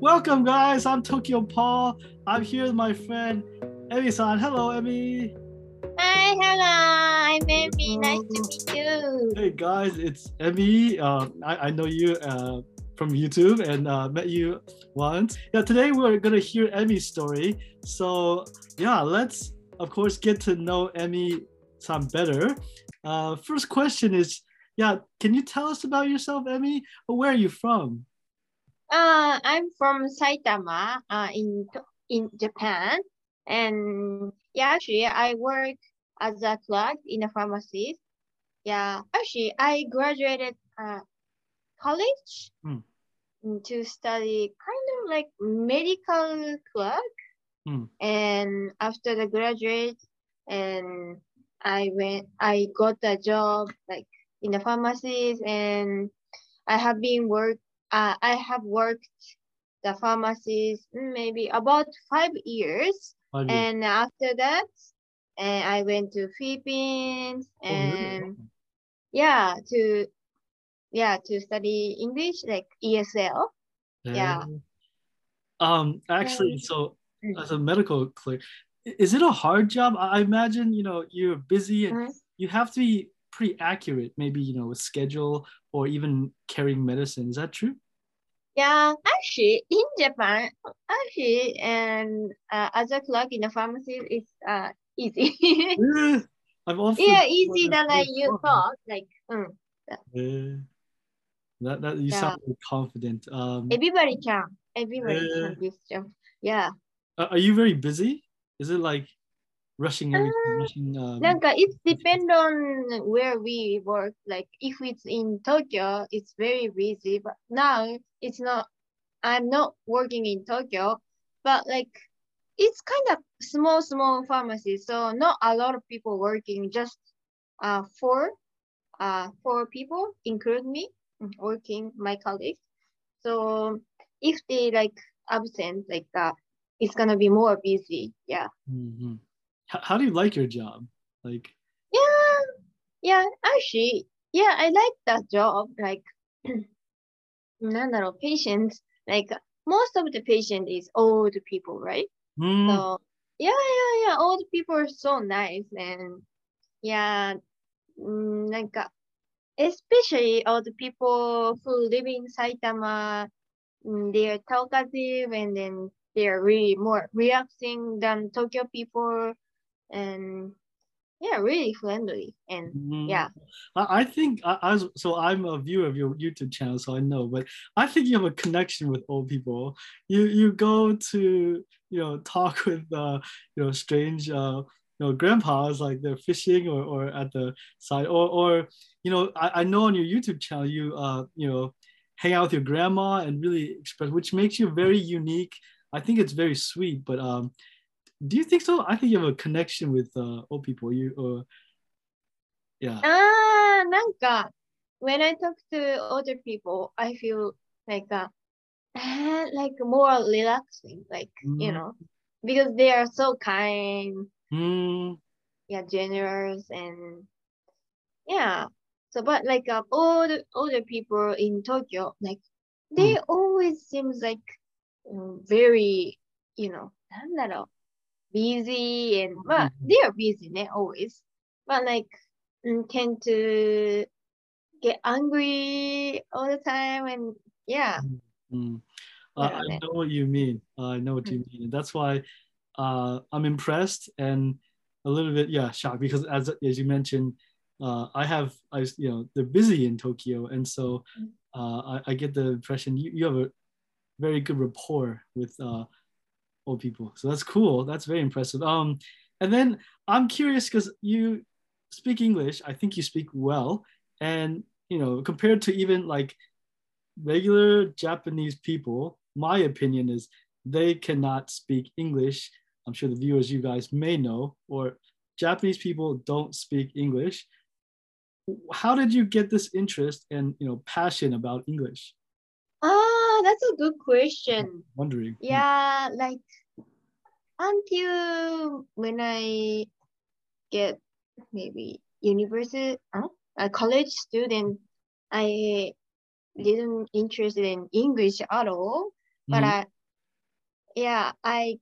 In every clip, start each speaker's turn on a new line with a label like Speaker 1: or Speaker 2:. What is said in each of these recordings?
Speaker 1: Welcome, guys. I'm Tokyo Paul. I'm here with my friend Emi-san. Hello, Emi.
Speaker 2: Hi, hello. I'm Emi. Nice to meet you.
Speaker 1: Hey, guys. It's Emi. Uh, I, I know you uh, from YouTube and uh, met you once. Yeah, today we're gonna hear Emi's story. So yeah, let's of course get to know Emi-san better. Uh, first question is, yeah, can you tell us about yourself, Emi? Where are you from?
Speaker 2: Uh, I'm from Saitama, uh, in in Japan, and yeah, actually, I work as a clerk in a pharmacy. Yeah, actually, I graduated uh, college
Speaker 1: Hmm.
Speaker 2: to study kind of like medical clerk,
Speaker 1: Hmm.
Speaker 2: and after the graduate, and I went, I got a job like in the pharmacies, and I have been work uh, I have worked the pharmacies maybe about five years,
Speaker 1: Five years.
Speaker 2: and after that, and I went to Philippines
Speaker 1: Oh, really?
Speaker 2: and yeah to yeah to study English like ESL. yeah.
Speaker 1: Um, actually, so
Speaker 2: mm.
Speaker 1: as a medical clerk, is it a hard job? I imagine, you know, you're busy and
Speaker 2: Mhm.
Speaker 1: you have to be pretty accurate, maybe, you know, with schedule or even carrying medicine. Is that true?
Speaker 2: Yeah, actually in Japan, actually and uh, as a clerk in the pharmacy it's uh easy.
Speaker 1: Yeah. I've often
Speaker 2: yeah, easy than like you thought. Like mm,
Speaker 1: Yeah. That that you
Speaker 2: Yeah.
Speaker 1: sound very confident. Um,
Speaker 2: everybody can, everybody
Speaker 1: Yeah.
Speaker 2: can this job. Yeah.
Speaker 1: are you very busy? Is it like rushing ah, everything, rushing. Um,
Speaker 2: like it depends on where we work. Like if it's in Tokyo, it's very busy. But now it's not. I'm not working in Tokyo, but like it's kind of small, small pharmacy. So not a lot of people working. Just uh four, uh four people, including me, mm, working my colleagues. So if they like absent like that, it's gonna be more busy. Yeah.
Speaker 1: Mm -hmm How do you like your job? Like,
Speaker 2: Yeah, yeah, actually, yeah, I like that job. Like, なんだろう, patients, like, most of the patient is old people, right?
Speaker 1: mm,
Speaker 2: So, yeah, yeah, yeah, old people are so nice. And, yeah, うんなんか, especially old people who live in Saitama, mm, they are talkative and then they are really more relaxing than Tokyo people. And, yeah, really friendly. And,
Speaker 1: mm.
Speaker 2: yeah.
Speaker 1: I, I think I, I was so I'm a viewer of your YouTube channel, so I know. But I think you have a connection with old people. You you go to you know talk with uh you know strange uh you know grandpas like they're fishing or, or at the side or or you know I, I know on your YouTube channel you uh you know hang out with your grandma and really express which makes you very unique. I think it's very sweet. But um, do you think so? I think you have a connection with uh old people. You uh yeah.
Speaker 2: Ah, なんか when I talk to older people, I feel like uh, eh, like more relaxing, like you
Speaker 1: Mhm.
Speaker 2: know, because they are so kind,
Speaker 1: Mm,
Speaker 2: yeah, generous, and yeah. So, but like uh, older older people in Tokyo, like they always seems like um, very, you know, なんだろう busy and but
Speaker 1: Mhm.
Speaker 2: they are busy, ne, always, but like mm, tend to get angry all the time and yeah.
Speaker 1: mm. Uh,
Speaker 2: Yeah,
Speaker 1: I know what you mean. Uh, I know what you mean. And that's why uh, I'm impressed and a little bit, yeah, shocked because as as you mentioned, uh, I have, I you know, they're busy in Tokyo, and so uh, I, I get the impression you, you have a very good rapport with uh, old people. So that's cool. That's very impressive. Um, and then I'm curious because you speak English. I think you speak well, and you know, compared to even like regular Japanese people, my opinion is they cannot speak English. I'm sure the viewers, you guys may know, or Japanese people don't speak English. How did you get this interest and you know passion about English?
Speaker 2: Ah, that's a good question.
Speaker 1: Wondering.
Speaker 2: Yeah, like until when I get maybe university, huh? a college student, I didn't interested in English at all. but
Speaker 1: Mhm.
Speaker 2: I, yeah, I,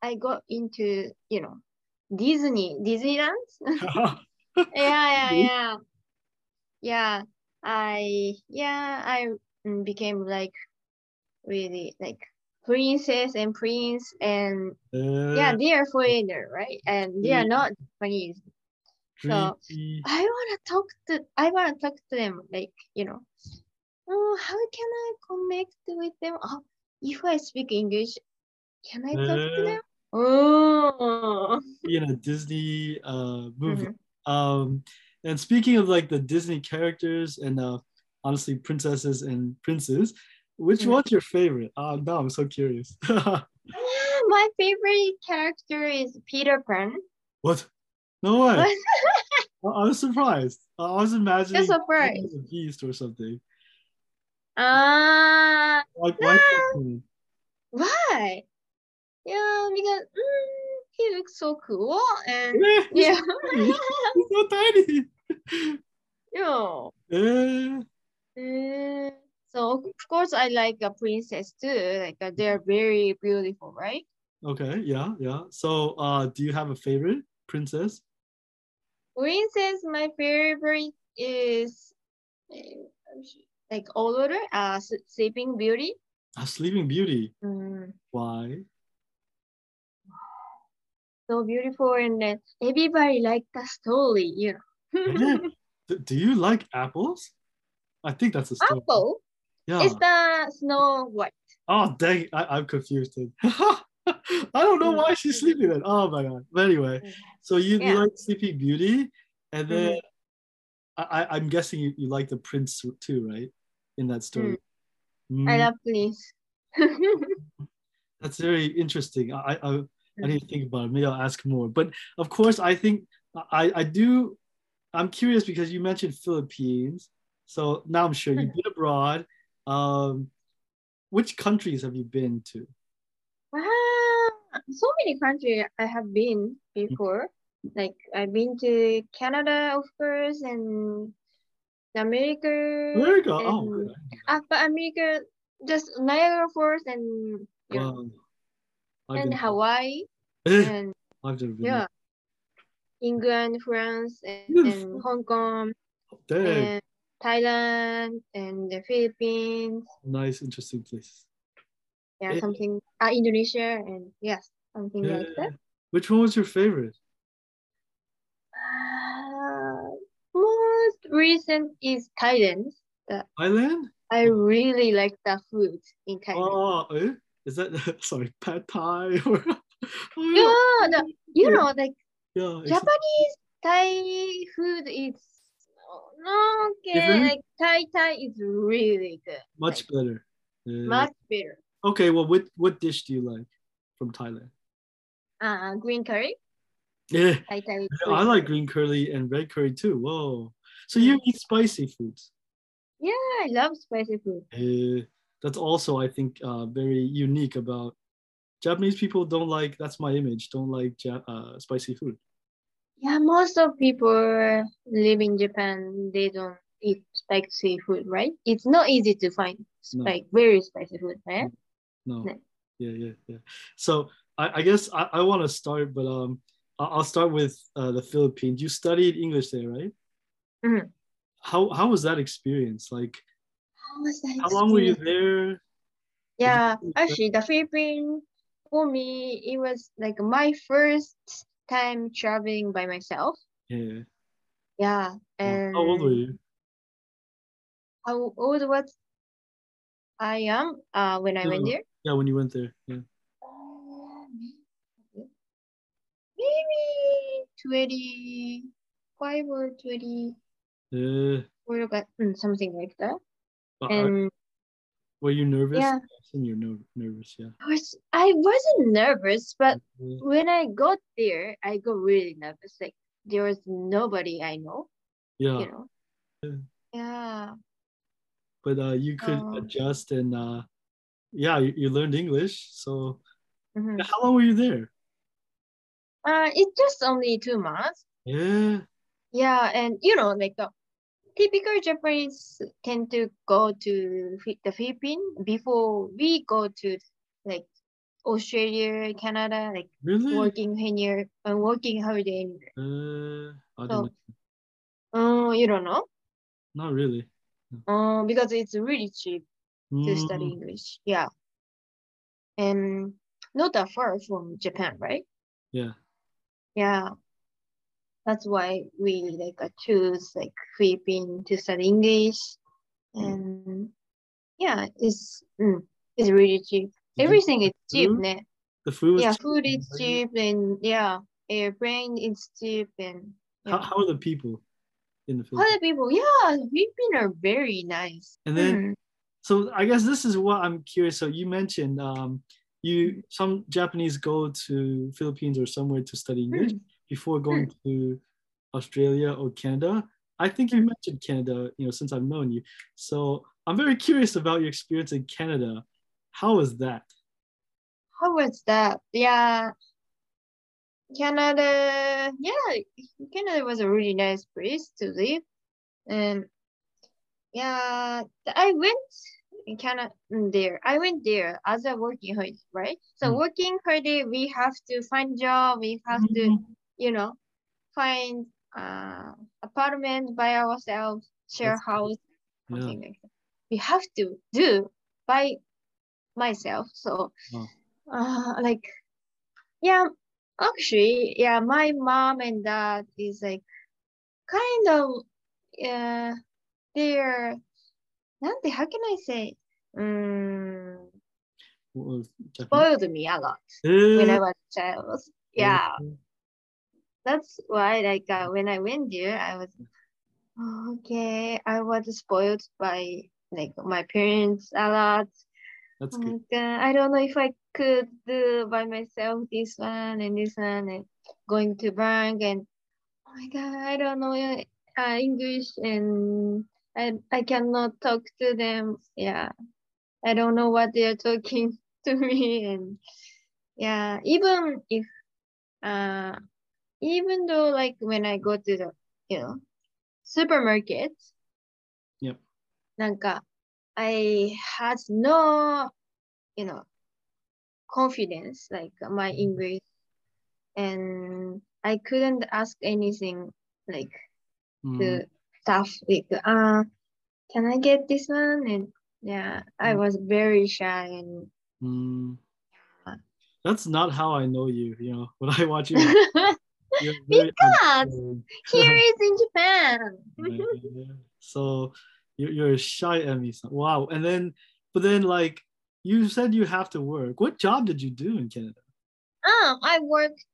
Speaker 2: I got into you know Disney Disneyland. yeah, yeah, yeah, yeah. I yeah I mm, became like really like princess and prince and yeah
Speaker 1: Uh,
Speaker 2: they are foreigner right and they are not Japanese. So. I wanna talk to I wanna talk to them like you know oh how can I connect with them oh if I speak English can I talk to
Speaker 1: Uh,
Speaker 2: them oh
Speaker 1: in a Disney uh movie.
Speaker 2: Mhm.
Speaker 1: Um, and speaking of like the Disney characters and uh, honestly princesses and princes, which
Speaker 2: Mhm.
Speaker 1: one's your favorite? Uh, now I'm so curious.
Speaker 2: Ah, my favorite character is Peter Pan
Speaker 1: what? No way. I I was surprised. I was imagining
Speaker 2: Just surprised.
Speaker 1: And Beast or something.
Speaker 2: ah
Speaker 1: Like why?
Speaker 2: Ah. Why yeah because mm, he looks so cool and yeah
Speaker 1: so tiny. He's so tiny.
Speaker 2: yeah
Speaker 1: Eh,
Speaker 2: Mm, so of course I like a princess too. Like uh, they're very beautiful, right?
Speaker 1: okay, yeah, yeah. So, uh, do you have a favorite princess?
Speaker 2: Princess, my favorite is uh, like older, uh, Sleeping Beauty.
Speaker 1: A Sleeping Beauty.
Speaker 2: Mm,
Speaker 1: Why?
Speaker 2: so beautiful, and then everybody like the story, you
Speaker 1: Yeah.
Speaker 2: know.
Speaker 1: Do you like apples? I think that's a story.
Speaker 2: Apple
Speaker 1: Yeah.
Speaker 2: is the Snow White.
Speaker 1: Oh dang! I, I'm confused. I don't know why she's sleeping then. Oh my god. But anyway,
Speaker 2: Mm.
Speaker 1: so you,
Speaker 2: Yeah.
Speaker 1: like Sleeping Beauty, and then I, I I'm guessing you, you like the prince too, right? In that story.
Speaker 2: I
Speaker 1: Mm,
Speaker 2: love Prince.
Speaker 1: that's very interesting. I, I I
Speaker 2: Mm.
Speaker 1: need to think about it. Maybe I'll ask more. But of course, I think I I do. I'm curious because you mentioned Philippines. So now I'm sure you've been abroad. Um, which countries have you been to?
Speaker 2: Ah, so many countries I have been before. Like I've been to Canada, of course, and America.
Speaker 1: America. Oh,
Speaker 2: and-
Speaker 1: okay.
Speaker 2: Ah, but America, just Niagara Falls and you know,
Speaker 1: Wow.
Speaker 2: And Hawaii and
Speaker 1: I've never been.
Speaker 2: yeah, England, France, and, and Hong Kong.
Speaker 1: Dang,
Speaker 2: and Thailand, and the Philippines.
Speaker 1: nice, interesting place.
Speaker 2: Yeah,
Speaker 1: Eh.
Speaker 2: something. Ah, Indonesia, and yes, something like that.
Speaker 1: Yeah. Which one was your favorite?
Speaker 2: Uh, most recent is Thailand.
Speaker 1: Thailand?
Speaker 2: I really like the food in Thailand.
Speaker 1: Oh, eh? is that sorry, pad thai or? yeah,
Speaker 2: Yeah, the, you know, like
Speaker 1: yeah,
Speaker 2: Japanese Thai food is no okay.
Speaker 1: Different?
Speaker 2: Like Thai Thai is really good.
Speaker 1: much
Speaker 2: like,
Speaker 1: better. Eh,
Speaker 2: much better.
Speaker 1: Okay, well, what what dish do you like from Thailand?
Speaker 2: Uh, green curry.
Speaker 1: Yeah,
Speaker 2: Thai Thai.
Speaker 1: I like green curry and red curry too. Whoa, so you eat spicy foods?
Speaker 2: Yeah, I love spicy food.
Speaker 1: Eh, that's also, I think, uh, very unique about Japanese people. Don't like. That's my image. Don't like ja- uh, spicy food.
Speaker 2: Yeah, most of people live in Japan. They don't eat spicy food, right? It's not easy to find
Speaker 1: No.
Speaker 2: like very spicy food, right?
Speaker 1: No.
Speaker 2: No.
Speaker 1: Yeah, yeah, yeah. So I, I guess I, I want to start, but um, I'll start with uh, the Philippines. You studied English there, right?
Speaker 2: Mhm.
Speaker 1: How how was that experience? Like,
Speaker 2: How was that
Speaker 1: how long were you there?
Speaker 2: Yeah, actually, the Philippines for me, it was like my first time traveling by myself.
Speaker 1: Yeah.
Speaker 2: Yeah, and
Speaker 1: How old were you?
Speaker 2: How old was I am uh when I went there?
Speaker 1: Yeah, when you went there. Yeah.
Speaker 2: Maybe 25 or 20
Speaker 1: Uh,
Speaker 2: or like, mm, something like that.
Speaker 1: but
Speaker 2: And
Speaker 1: were you nervous?
Speaker 2: yeah.
Speaker 1: You're ner- nervous. Yeah.
Speaker 2: I was I wasn't nervous, but
Speaker 1: Yeah.
Speaker 2: when I got there, I got really nervous. Like there was nobody I know,
Speaker 1: Yeah.
Speaker 2: you know.
Speaker 1: Yeah.
Speaker 2: Yeah.
Speaker 1: But uh, you could
Speaker 2: Oh.
Speaker 1: adjust and uh, yeah, you, you learned English. So
Speaker 2: mhm.
Speaker 1: how long were you there?
Speaker 2: Uh, it's just only two months.
Speaker 1: Yeah.
Speaker 2: Yeah, and you know, like uh, typical Japanese tend to go to the Philippines before we go to like Australia, Canada, like
Speaker 1: Really?
Speaker 2: working here and working holiday.
Speaker 1: Uh, I
Speaker 2: So-
Speaker 1: don't know.
Speaker 2: Oh, you don't know?
Speaker 1: Not really.
Speaker 2: Um, because it's really cheap to study
Speaker 1: Mm,
Speaker 2: English. Yeah. And not that far from Japan, right?
Speaker 1: Yeah.
Speaker 2: Yeah. That's why we like uh, choose like Philippines to study English. And yeah, it's mm, it's really cheap.
Speaker 1: You-
Speaker 2: Everything is cheap, ne?
Speaker 1: The food
Speaker 2: Yeah, food is cheap and yeah, airplane is cheap and
Speaker 1: How,
Speaker 2: yeah.
Speaker 1: how are the people in the Philippines?
Speaker 2: Other people, yeah, Philippines are very nice.
Speaker 1: And then
Speaker 2: Mm.
Speaker 1: so I guess this is what I'm curious. So you mentioned um, you some Japanese go to Philippines or somewhere to study English
Speaker 2: Mm.
Speaker 1: Before going to Australia or Canada. I think you mentioned Canada, you know, since I've known you. So I'm very curious about your experience in Canada. How was that?
Speaker 2: How was that? Yeah, Canada. Yeah, Canada was a really nice place to live, and yeah, I went in Canada there. I went there as a working holiday, right? So
Speaker 1: Mm.
Speaker 2: working holiday, we have to find job. We have to,
Speaker 1: Mm-hmm
Speaker 2: you know, find uh apartment by ourselves, share
Speaker 1: That's good.
Speaker 2: house,
Speaker 1: Yeah.
Speaker 2: something like that. We have to do by myself. So,
Speaker 1: Wow.
Speaker 2: uh, like, yeah, actually, yeah, my mom and dad is like kind of, yeah, they're, なんて how can I say, um,
Speaker 1: What was Japanese?
Speaker 2: spoiled me a lot when I
Speaker 1: Eh,
Speaker 2: was a child. Yeah, that's why, like, uh, when I went there, I was, "Oh, okay, I was spoiled by like my parents a lot.
Speaker 1: That's
Speaker 2: Oh
Speaker 1: good.
Speaker 2: my God, I don't know if I could do by myself this one and this one and going to bank and oh my God, I don't know uh, English and I I cannot talk to them. Yeah, I don't know what they are talking to me and yeah, even if uh even though like when I go to the you know supermarket,
Speaker 1: Yep.
Speaker 2: なんか I had no you know confidence like my English and I couldn't ask anything like
Speaker 1: Mm,
Speaker 2: the staff like uh can I get this one and yeah I
Speaker 1: Mm.
Speaker 2: was very shy and
Speaker 1: mm.
Speaker 2: Uh,
Speaker 1: That's not how I know you. You know, when I watch you,
Speaker 2: here Because
Speaker 1: outgoing.
Speaker 2: is in Japan.
Speaker 1: Yeah. So you're, you're a shy Emi. Wow. And then, but then, like you said, you have to work. What job did you do in Canada?
Speaker 2: Um, I worked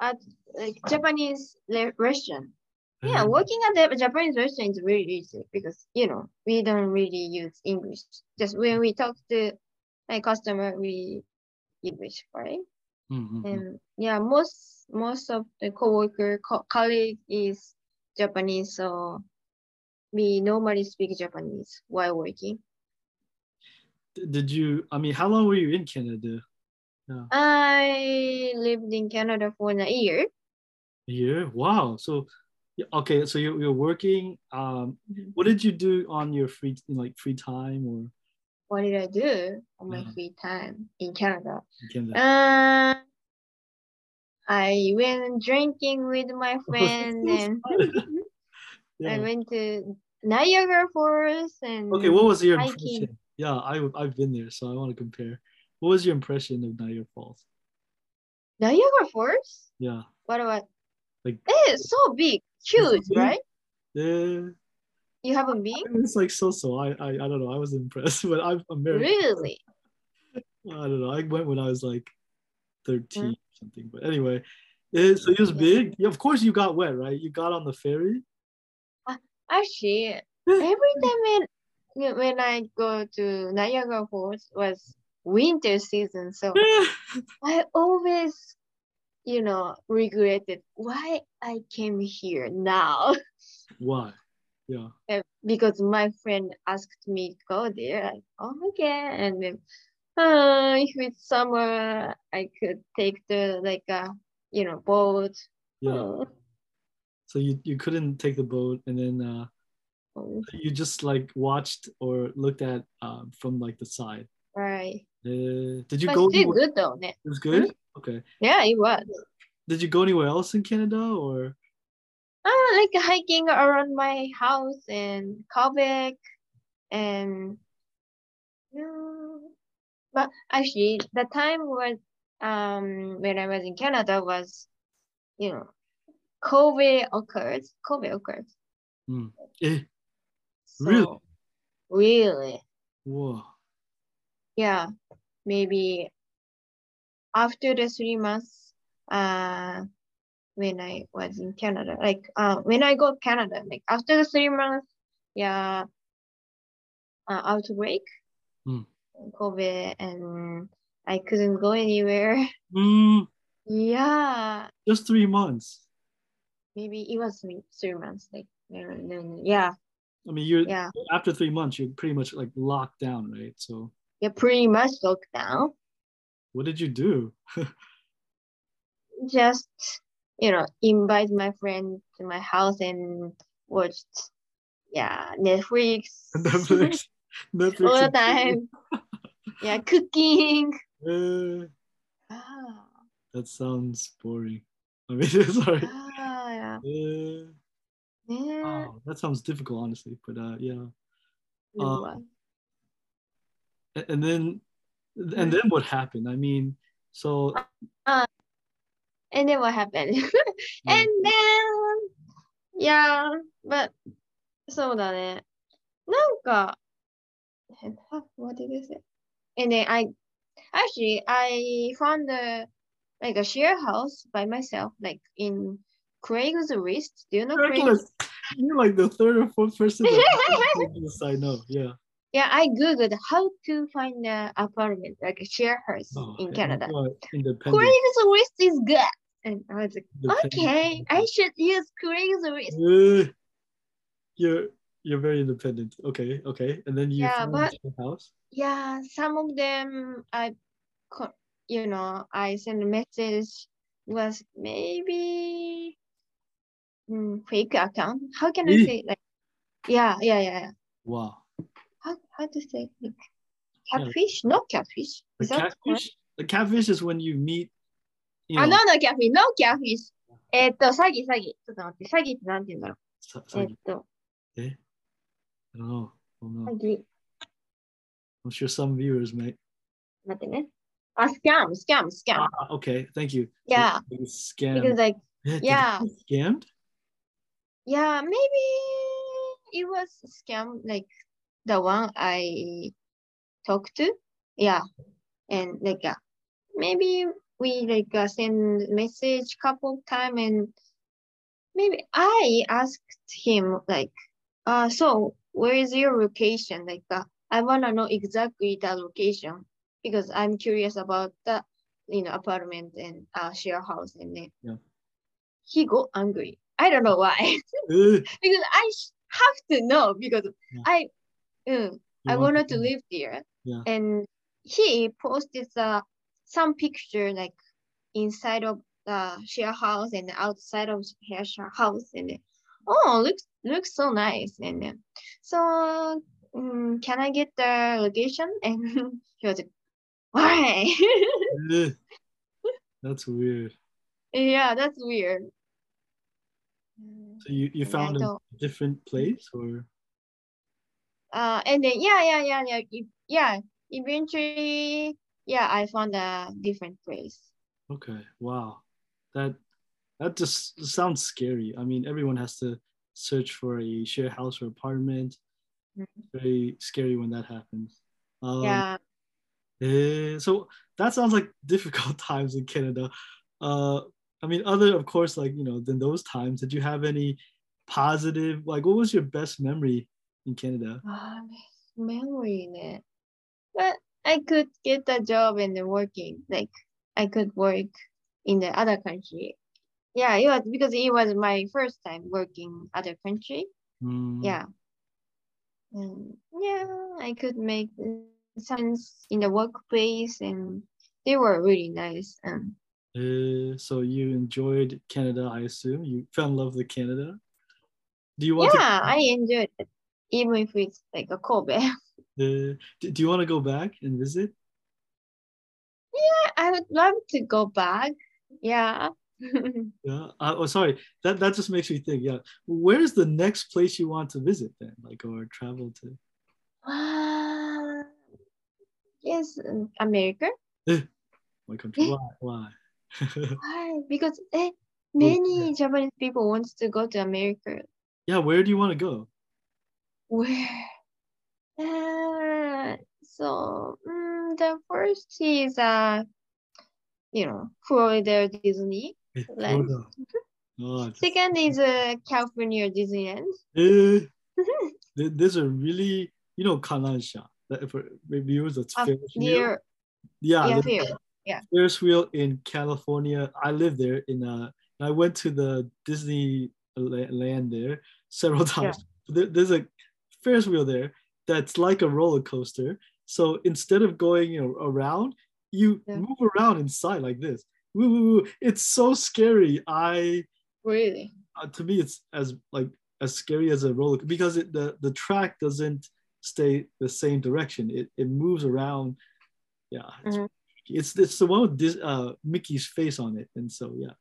Speaker 2: at like Japanese restaurant. Yeah,
Speaker 1: Uh,
Speaker 2: working at the Japanese restaurant is really easy because you know we don't really use English. Just when we talk to a customer, we English, right?
Speaker 1: mm, mm, mm.
Speaker 2: And yeah, most most of the coworker co- colleague is Japanese, so we normally speak Japanese while working.
Speaker 1: Did you? I mean, how long were you in Canada? Yeah,
Speaker 2: I lived in Canada for a year.
Speaker 1: a year. Wow. So, okay. So you're, you're working. Um, what did you do on your free, like free time or
Speaker 2: What did I do on my
Speaker 1: Yeah.
Speaker 2: free time in Canada?
Speaker 1: in Canada?
Speaker 2: Uh, I went drinking with my friend and I went to Niagara Falls and
Speaker 1: Okay. What was your
Speaker 2: hiking.
Speaker 1: impression? Yeah, I I've been there, so I want to compare. What was your impression of Niagara Falls?
Speaker 2: Niagara Falls?
Speaker 1: Yeah.
Speaker 2: What about?
Speaker 1: Like- eh,
Speaker 2: it's so big, huge, right?
Speaker 1: Yeah.
Speaker 2: You haven't been?
Speaker 1: It's like so so. I, I I don't know. I was impressed, but I'm American.
Speaker 2: Really?
Speaker 1: I don't know. I went when I was like 13
Speaker 2: Hmm.
Speaker 1: or something. But anyway, it, so it was big. Yeah, of course, you got wet, right? You got on the ferry.
Speaker 2: Actually, every time when when I go to Niagara Falls was winter season, so I always, you know, regretted why I came here now.
Speaker 1: Why? Yeah.
Speaker 2: Uh, because my friend asked me to go there. Like, oh, okay. And then, uh, if it's summer, I could take the like a you know boat.
Speaker 1: Yeah.
Speaker 2: Uh,
Speaker 1: So you, you couldn't take the boat, and then uh, You just like watched or looked at uh, from like the side.
Speaker 2: Right.
Speaker 1: Uh, did you
Speaker 2: But
Speaker 1: go?
Speaker 2: still good though.
Speaker 1: It was good. Okay.
Speaker 2: Yeah, it was.
Speaker 1: Did you go anywhere else in Canada or?
Speaker 2: Uh, like hiking around my house in Quebec and yeah. But actually the time was um when I was in Canada was you know COVID occurred. COVID occurred.
Speaker 1: Eh, Really?
Speaker 2: So, really.
Speaker 1: whoa.
Speaker 2: Yeah. Maybe after the three months uh when I was in Canada. Like uh when I go Canada, like after the three months, yeah, uh, outbreak. COVID, and I couldn't go anywhere.
Speaker 1: Mm,
Speaker 2: Yeah,
Speaker 1: just three months.
Speaker 2: maybe it was three three months. Like no. yeah,
Speaker 1: I mean, you're
Speaker 2: yeah,
Speaker 1: after three months, you're pretty much like locked down, right? So,
Speaker 2: yeah, pretty much locked down.
Speaker 1: what did you do?
Speaker 2: Just you know, invite my friend to my house and watched, yeah, Netflix.
Speaker 1: Netflix. Netflix.
Speaker 2: all the time. yeah, cooking.
Speaker 1: Eh,
Speaker 2: Ah,
Speaker 1: that sounds boring. I mean, sorry.
Speaker 2: ah, yeah.
Speaker 1: Eh,
Speaker 2: Yeah,
Speaker 1: wow, that sounds difficult, honestly. But uh, yeah.
Speaker 2: it
Speaker 1: uh,
Speaker 2: was.
Speaker 1: A- And then, and then what happened? I mean, so
Speaker 2: And then what happened?
Speaker 1: Yeah.
Speaker 2: and then, yeah, but そうだね。なんか、え what did I say? And then I, actually, I found a, like a share house by myself, like in Craigslist. Do you know Craigslist?
Speaker 1: You're like the third or fourth person. I know. Yeah.
Speaker 2: Yeah, I googled how to find an apartment, like a share house
Speaker 1: Oh,
Speaker 2: in Canada.
Speaker 1: you are Independent.
Speaker 2: Craigslist is good. And I was like, okay, I should use Craigslist.
Speaker 1: Eh, you're you're very independent. Okay, okay. And then you
Speaker 2: Yeah,
Speaker 1: found
Speaker 2: but-
Speaker 1: a house
Speaker 2: yeah some of them i you know i send a message was maybe mm, fake account how can really?
Speaker 1: i
Speaker 2: say like yeah yeah yeah,
Speaker 1: wow
Speaker 2: how, how to say like, catfish yeah. no catfish
Speaker 1: the
Speaker 2: is catfish correct?
Speaker 1: the catfish is when you meet you
Speaker 2: ah,
Speaker 1: know, あ、
Speaker 2: no, no, キャフィー、no, キャフィッシュ。えっと、詐欺、詐欺。ちょっと待って、詐欺ってなんて言うんだろう。えっと。
Speaker 1: え eh, eh, I don't know.
Speaker 2: 詐欺。
Speaker 1: I'm sure some viewers
Speaker 2: might. Nothing. Eh? Uh, scam, scam, scam.
Speaker 1: Ah, okay, thank you.
Speaker 2: Yeah.
Speaker 1: Scam.
Speaker 2: Because like,
Speaker 1: yeah. Scammed.
Speaker 2: Yeah, maybe it was scam like the one I talked to. Yeah, and like uh, maybe we like uh, send message couple time and maybe I asked him like, uh, so where is your location? Like, uh, I wanna know exactly the location because I'm curious about the, you know, apartment and uh, share house and then
Speaker 1: Yeah.
Speaker 2: he got angry. I don't know why because I have to know because
Speaker 1: Yeah.
Speaker 2: I,
Speaker 1: you
Speaker 2: I wanted to live there.
Speaker 1: Yeah.
Speaker 2: And he posted uh, some picture like inside of the share house and outside of share share house and oh looks looks so nice and then, so um, can I get the location? And he was like why?
Speaker 1: That's weird.
Speaker 2: yeah that's weird.
Speaker 1: So you, you
Speaker 2: Yeah,
Speaker 1: found a different place or?
Speaker 2: Uh and then yeah yeah yeah yeah yeah eventually yeah I found a different place.
Speaker 1: Okay wow. That that just sounds scary. I mean everyone has to search for a share house or apartment
Speaker 2: Mhm.
Speaker 1: very scary when that happens um,
Speaker 2: yeah
Speaker 1: eh, so that sounds like difficult times in canada uh i mean other of course like you know than those times did you have any positive like what was your best memory in canada
Speaker 2: Ah, memory. But I could get a job and working. Like I could work in the other country. Yeah, it was because it was my first time working other country.
Speaker 1: Mm,
Speaker 2: Yeah. And yeah, I could make friends in the workplace and they were really nice. Um
Speaker 1: eh, so you enjoyed canada i assume you fell in love with canada do you want
Speaker 2: yeah,
Speaker 1: to
Speaker 2: I enjoyed it. even if it's like a Kobe.
Speaker 1: Uh, do, do you want to go back and visit?
Speaker 2: yeah, I would love to go back. Yeah.
Speaker 1: Yeah. Uh, oh, sorry. That that just makes me think. Yeah. Where's the next place you want to visit then, like or travel to?
Speaker 2: Uh, yes, America.
Speaker 1: My country. Why? Why?
Speaker 2: Why? Because eh, many Japanese people wants to go to America.
Speaker 1: yeah. Where do you want to go?
Speaker 2: Where? Uh, so mm, the first is uh, you know, Florida there Disney. Land.
Speaker 1: Oh,
Speaker 2: Second is uh, California Disneyland.
Speaker 1: Th- there's a really, you know, Kanransha. That for reviewers, that's wheel.
Speaker 2: near
Speaker 1: Yeah,
Speaker 2: yeah,
Speaker 1: there's
Speaker 2: here.
Speaker 1: Ferris wheel in California. I live there in uh I went to the Disney land there several times. There, there's a Ferris wheel there that's like a roller coaster. So instead of going you know, around, you
Speaker 2: Yeah.
Speaker 1: move around inside like this. Woo, woo, woo. It's so scary. I
Speaker 2: Really?
Speaker 1: uh, to me it's as like as scary as a roller because it, the the track doesn't stay the same direction. It it moves around. Yeah, it's
Speaker 2: Mhm.
Speaker 1: it's, it's the one with this uh Mickey's face on it, and so yeah,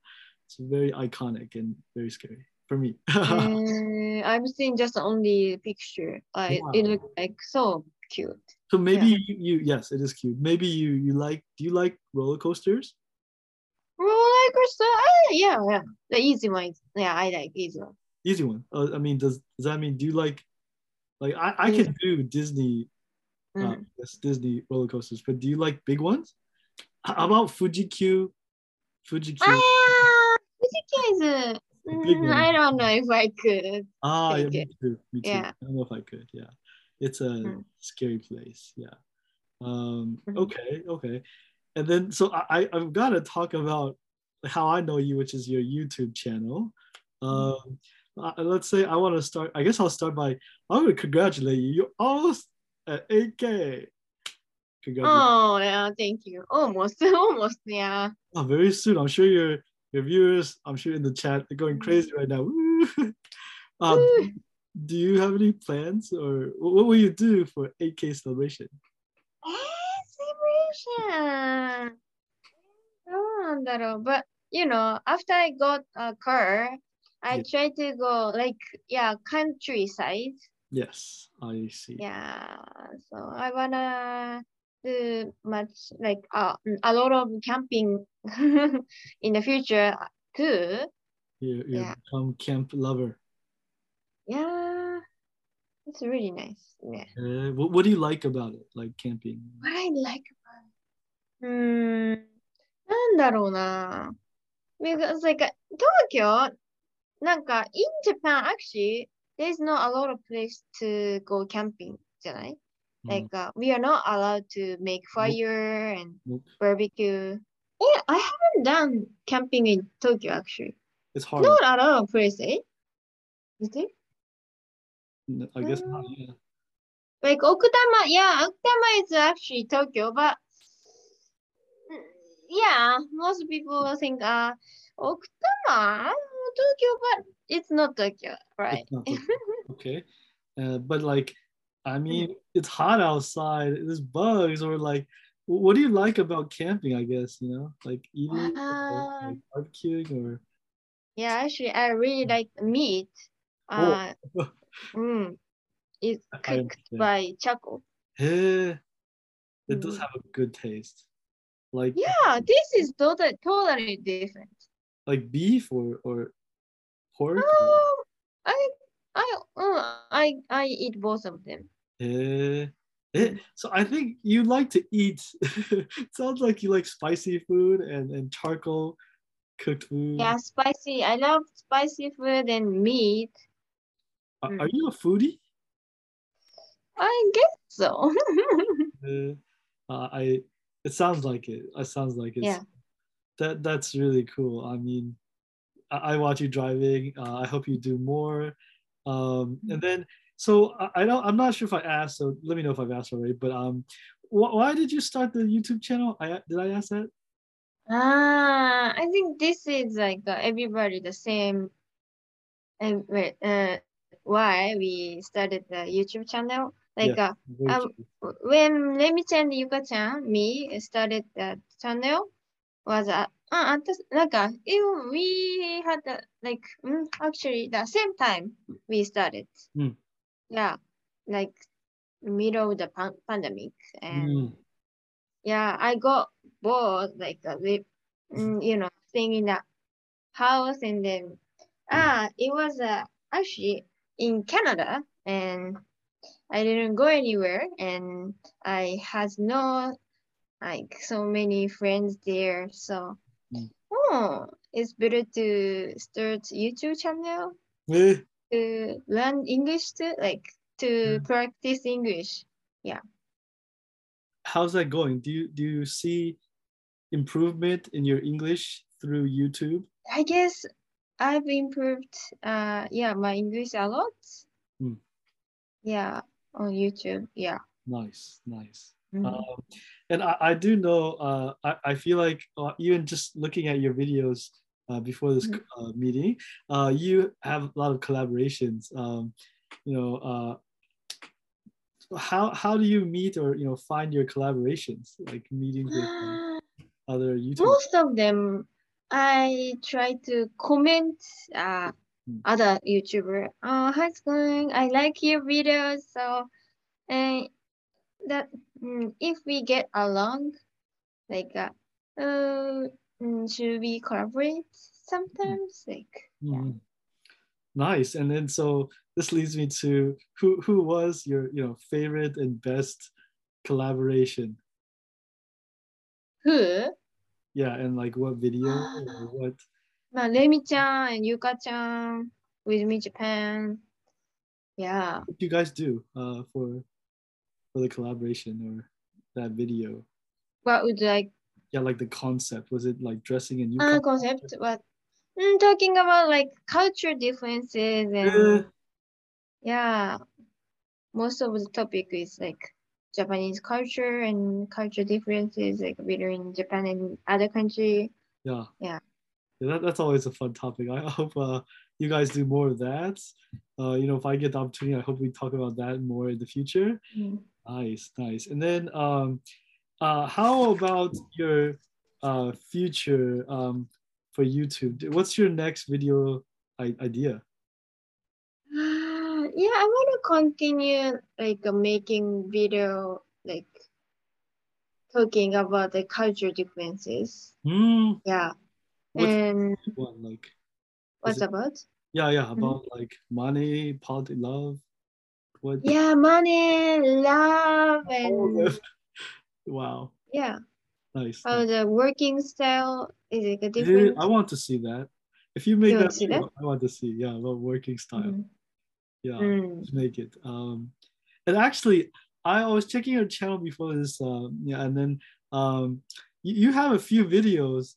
Speaker 1: it's very iconic and very scary for me.
Speaker 2: Uh, I've seen just only picture. Uh, it- looks like so cute.
Speaker 1: so maybe you, you yes, it is cute. Maybe you you like do you like roller coasters?
Speaker 2: Uh, yeah, yeah. The easy one. Yeah, I like easy one.
Speaker 1: Easy one. Uh, I mean, does does that mean do you like like I, I can do Disney uh,
Speaker 2: Mhm.
Speaker 1: yes, Disney roller coasters, but do you like big ones? How about Fuji Q? Fuji Q.
Speaker 2: Ah, Fuji is a. Mm. I don't know if I could.
Speaker 1: Ah, yeah, me too. Me too.
Speaker 2: Yeah.
Speaker 1: I don't know if I could. Yeah, it's a
Speaker 2: Mm.
Speaker 1: scary place. Yeah. Um.
Speaker 2: Mhm.
Speaker 1: Okay. Okay. And then, so I- I've got to talk about how I know you, which is your YouTube channel. Um. uh, let's say I want to start. I guess I'll start by I'm going to congratulate you. You're almost at 8K. Congratulations.
Speaker 2: Oh, yeah. Thank you. Almost, almost. Yeah.
Speaker 1: Oh, very soon. I'm sure your your viewers, I'm sure in the chat, they're going crazy right now. Um, do you have any plans or what will you do for 8K celebration?
Speaker 2: Celebration どうなんだろう But you know, after I got a car, I
Speaker 1: Yeah.
Speaker 2: try to go like yeah, countryside.
Speaker 1: Yes, I see.
Speaker 2: Yeah, so I wanna do much like uh, a lot of camping in the future too.
Speaker 1: You you
Speaker 2: Yeah.
Speaker 1: become camp lover.
Speaker 2: Yeah, it's really nice. Yeah.
Speaker 1: Uh, what, what do you like about it? Like camping?
Speaker 2: What I like about it? うーん、 なんだろうな。Because like 東京、なんか in Japan actually there's not a lot of place to go camping じゃない
Speaker 1: Mm,
Speaker 2: Like uh, we are not allowed to make fire and barbecue. Yeah, I haven't done camping in Tokyo actually.
Speaker 1: It's hard.
Speaker 2: Not a lot of place, eh? Is it?
Speaker 1: N- I guess not. Yeah.
Speaker 2: Like Okutama, yeah, Okutama is actually Tokyo, but mm, yeah, most people think uh Okutama, Tokyo, but it's not Tokyo, right?
Speaker 1: Not the- okay. Uh, but like, I mean, it's hot outside. There's bugs, or like, what do you like about camping? I guess you know, like eating, or,
Speaker 2: Uh,
Speaker 1: like barbecuing, or
Speaker 2: Yeah, actually, I really like meat. Uh,
Speaker 1: Oh.
Speaker 2: mm, it's cooked by charcoal.
Speaker 1: It does
Speaker 2: Mm.
Speaker 1: have a good taste. Like
Speaker 2: Yeah, this is totally totally different.
Speaker 1: like beef or or pork.
Speaker 2: Oh, I I uh, I I eat both of them.
Speaker 1: Eh, eh, so I think you like to eat. Sounds like you like spicy food and and charcoal cooked food.
Speaker 2: Yeah, spicy. I love spicy food and meat.
Speaker 1: Are,
Speaker 2: Mm.
Speaker 1: are you a foodie?
Speaker 2: I guess so.
Speaker 1: Uh, uh, I it sounds like it. It sounds like it.
Speaker 2: Yeah.
Speaker 1: That that's really cool. I mean, I, I watch you driving. Uh, I hope you do more. Um, and then so I, I don't. I'm not sure if I asked. So let me know if I've asked already. But um, wh- why did you start the YouTube channel? I did I ask that?
Speaker 2: Ah, I think this is like uh, everybody the same. And wait, uh, why we started the YouTube channel. Like
Speaker 1: Yeah.
Speaker 2: uh, Um, when Remi-chan and Yuka-chan, me started the channel was uh, uh, like uh, even we had the, like mm, actually the same time we started.
Speaker 1: Mm.
Speaker 2: Yeah, like middle of the pan- pandemic and
Speaker 1: Mm.
Speaker 2: yeah, I got bored like uh, with mm, you know staying in the house and then ah it was uh, actually in Canada and I didn't go anywhere and I had no like so many friends there so
Speaker 1: Mm.
Speaker 2: oh it's better to start YouTube channel
Speaker 1: Eh,
Speaker 2: to learn English to like to
Speaker 1: Mm.
Speaker 2: practice English Yeah.
Speaker 1: How's that going? Do you do you see improvement in your English through YouTube?
Speaker 2: I guess I've improved uh yeah my English a lot
Speaker 1: Mm.
Speaker 2: yeah on YouTube yeah
Speaker 1: Nice, nice.
Speaker 2: Mhm.
Speaker 1: Um, and I, I do know, uh, I, I feel like uh, even just looking at your videos uh, before this
Speaker 2: Mhm.
Speaker 1: uh, meeting, uh, you have a lot of collaborations. Um, you know, uh, how how do you meet or you know find your collaborations, like meetings with other YouTubers?
Speaker 2: most of them I try to comment. Other YouTuber. Oh, how's it going? I like your videos. So, and that mm, if we get along, like uh, uh mm, should we collaborate sometimes? Like
Speaker 1: Mhm. Nice. And then so this leads me to who who was your you know favorite and best collaboration?
Speaker 2: who?
Speaker 1: Yeah, and like what video or what?
Speaker 2: まあ、レミちゃん and ゆかちゃん with me Japan. Yeah.
Speaker 1: What do you guys do uh, for for the collaboration or that video?
Speaker 2: What would like
Speaker 1: Yeah, like the concept. Was it like dressing in
Speaker 2: uh,
Speaker 1: Yukon?
Speaker 2: concept? What? Mm, talking about like culture differences and
Speaker 1: Eh,
Speaker 2: yeah, most of the topic is like Japanese culture and culture differences like between Japan and other country.
Speaker 1: yeah.
Speaker 2: Yeah.
Speaker 1: Yeah, that, that's always a fun topic. I hope uh, you guys do more of that. Uh, you know, if I get the opportunity, I hope we talk about that more in the future.
Speaker 2: Mm.
Speaker 1: Nice, nice. And then, um, uh, how about your uh, future um, for YouTube? What's your next video idea?
Speaker 2: Yeah, I want to continue like uh, making video like talking about the culture differences.
Speaker 1: Hmm,
Speaker 2: Yeah.
Speaker 1: What's
Speaker 2: and
Speaker 1: one like?
Speaker 2: what's
Speaker 1: it-
Speaker 2: about?
Speaker 1: Yeah, yeah,
Speaker 2: Mm-hmm.
Speaker 1: about like money, party, love. What?
Speaker 2: Yeah, money, love, and.
Speaker 1: Wow,
Speaker 2: yeah,
Speaker 1: nice.
Speaker 2: how
Speaker 1: nice.
Speaker 2: the working style is like a different.
Speaker 1: I want to see that. If you make
Speaker 2: You
Speaker 1: that, video, I want to see. Yeah, about working style.
Speaker 2: Mhm.
Speaker 1: Yeah.
Speaker 2: Mm.
Speaker 1: Make it. Um, and actually, I was checking your channel before this. Um, yeah, and then um, you, you have a few videos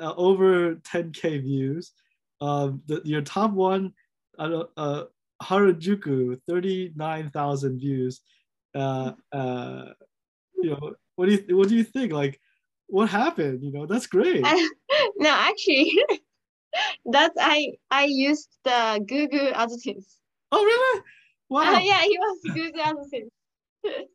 Speaker 1: uh, over 10k views. Um, the, your top one, uh, uh, Harajuku, 39,000 views. Uh, uh, you know, what do you what do you think? Like, what happened? You know, that's great.
Speaker 2: no, actually, that's I I used the Google AdSense.
Speaker 1: oh, really? Wow.
Speaker 2: Uh, yeah, it was Google AdSense.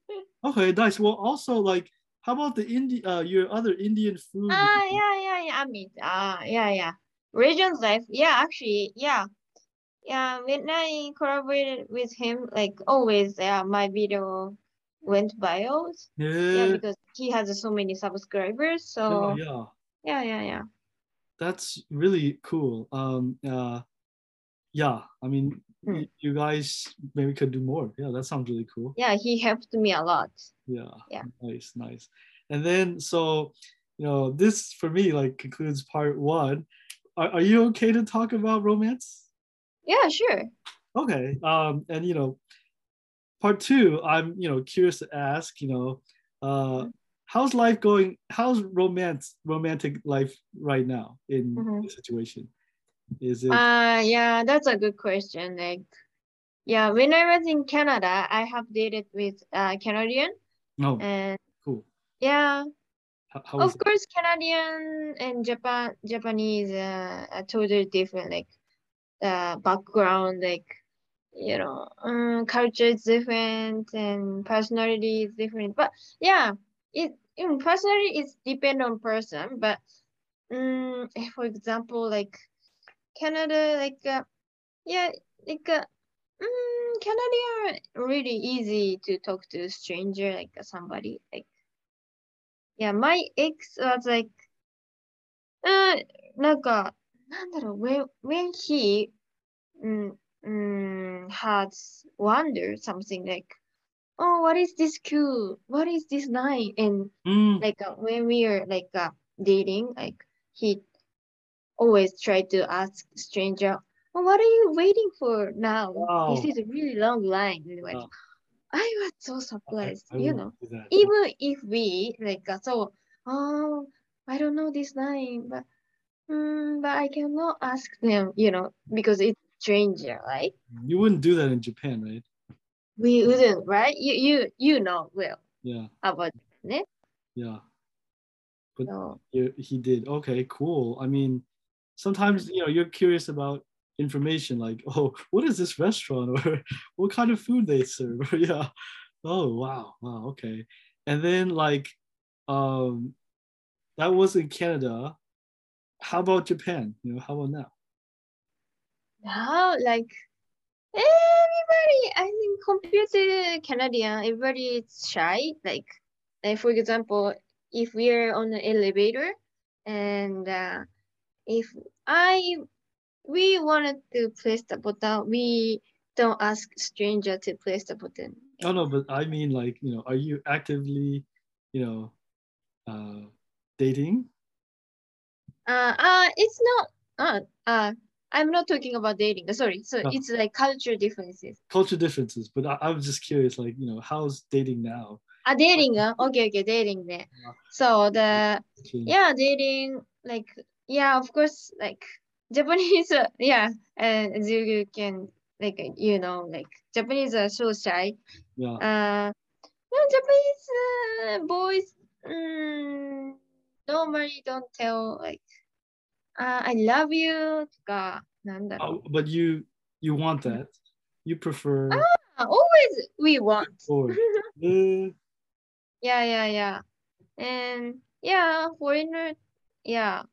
Speaker 1: Okay, nice. Well, also like, how about the Indi- uh, your other Indian food?
Speaker 2: Ah, yeah, yeah, yeah. I mean, ah, yeah, yeah. Regions Life. Yeah, actually, yeah. Yeah, when I collaborated with him, like always, yeah, my video went viral. Yeah,
Speaker 1: Yeah,
Speaker 2: because he has so many subscribers.
Speaker 1: yeah,
Speaker 2: So
Speaker 1: yeah.
Speaker 2: yeah, yeah, yeah.
Speaker 1: That's really cool. Um, uh, yeah. I mean,
Speaker 2: Hmm.
Speaker 1: you guys maybe could do more. Yeah, that sounds really cool.
Speaker 2: Yeah, he helped me a lot.
Speaker 1: Yeah.
Speaker 2: Yeah.
Speaker 1: Nice, nice. And then, so, you know, this for me like concludes part one. Are, are you okay to talk about romance?
Speaker 2: Yeah, sure.
Speaker 1: Okay. Um, and you know, part two, I'm you know curious to ask, you know, uh, how's life going? How's romance, romantic life right now in
Speaker 2: Mhm.
Speaker 1: the situation? Is it?
Speaker 2: Uh, yeah, that's a good question. Like, yeah, when I was in Canada, I have dated with uh Canadian,
Speaker 1: no,
Speaker 2: and
Speaker 1: cool.
Speaker 2: yeah,
Speaker 1: How, how
Speaker 2: of course, Canadian and Japan Japanese uh, are totally different. Like, uh, background, like, you know, um, culture is different and personality is different. But yeah, it in personality is depend on person. But um, for example, like Canada, like, uh, yeah, like, uh, mm, Canada are really easy to talk to a stranger, like uh, somebody, like, yeah, my ex was like, uh, like, uh, when when he, mm, mm, had wondered something like, oh, what is this queue? What is this line? And
Speaker 1: mm.
Speaker 2: like uh, when we are like uh, dating, like he always try to ask stranger, oh, what are you waiting for now?
Speaker 1: Wow.
Speaker 2: This is a really long line. Like,
Speaker 1: Wow.
Speaker 2: I was so surprised,
Speaker 1: I
Speaker 2: you know. Even if we like uh, so, oh, I don't know this line, but mm, but I cannot ask them, you know, because it's stranger, right?
Speaker 1: You wouldn't do that in Japan, right?
Speaker 2: We wouldn't, right? You you you know well
Speaker 1: Yeah,
Speaker 2: about it.
Speaker 1: yeah. But
Speaker 2: So
Speaker 1: you, he did. Okay, cool. I mean, sometimes you know you're curious about information like, oh, what is this restaurant or what kind of food they serve? yeah. Oh wow, wow, okay. And then like, um, that was in Canada. How about Japan? You know, how about now?
Speaker 2: now like everybody, I think compared to Canadian, everybody is shy. Like like for example, if we're on the elevator and uh, if I we wanted to press the button, we don't ask stranger to press the button.
Speaker 1: Oh no, but I mean like, you know, are you actively, you know, uh, dating?
Speaker 2: Uh, uh, it's not. Uh, uh, I'm not talking about dating. uh, Sorry. So
Speaker 1: Oh.
Speaker 2: it's like culture differences.
Speaker 1: Culture differences, but I, I was just curious, like, you know, how's dating now?
Speaker 2: Ah, dating. Uh, okay, okay, dating.
Speaker 1: Yeah.
Speaker 2: So the yeah, dating. Like yeah, of course, like Japanese, uh, yeah, and uh, you can, like, you know, like Japanese are so shy.
Speaker 1: Yeah.
Speaker 2: Uh, no Japanese uh, boys um, normally don't tell, like, uh, I love you.
Speaker 1: Oh, but you you want that. You prefer.
Speaker 2: Ah, always we want. Yeah, yeah, yeah. And yeah, foreigner, yeah,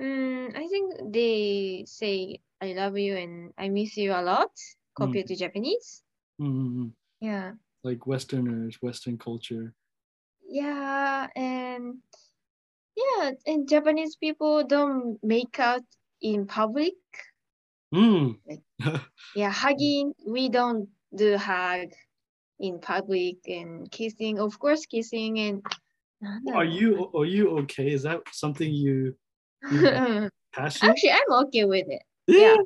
Speaker 2: Mm, I think they say I love you and I miss you a lot compared to Japanese.
Speaker 1: mm, mm, mm.
Speaker 2: Yeah.
Speaker 1: like Westerners, Western culture.
Speaker 2: Yeah, and yeah, and Japanese people don't make out in public.
Speaker 1: Mm.
Speaker 2: Yeah, hugging, we don't do hug in public and kissing, of course, kissing and
Speaker 1: Are you are you okay? Is that something you passionate?
Speaker 2: Actually, I'm okay with it.
Speaker 1: yeah.
Speaker 2: yeah.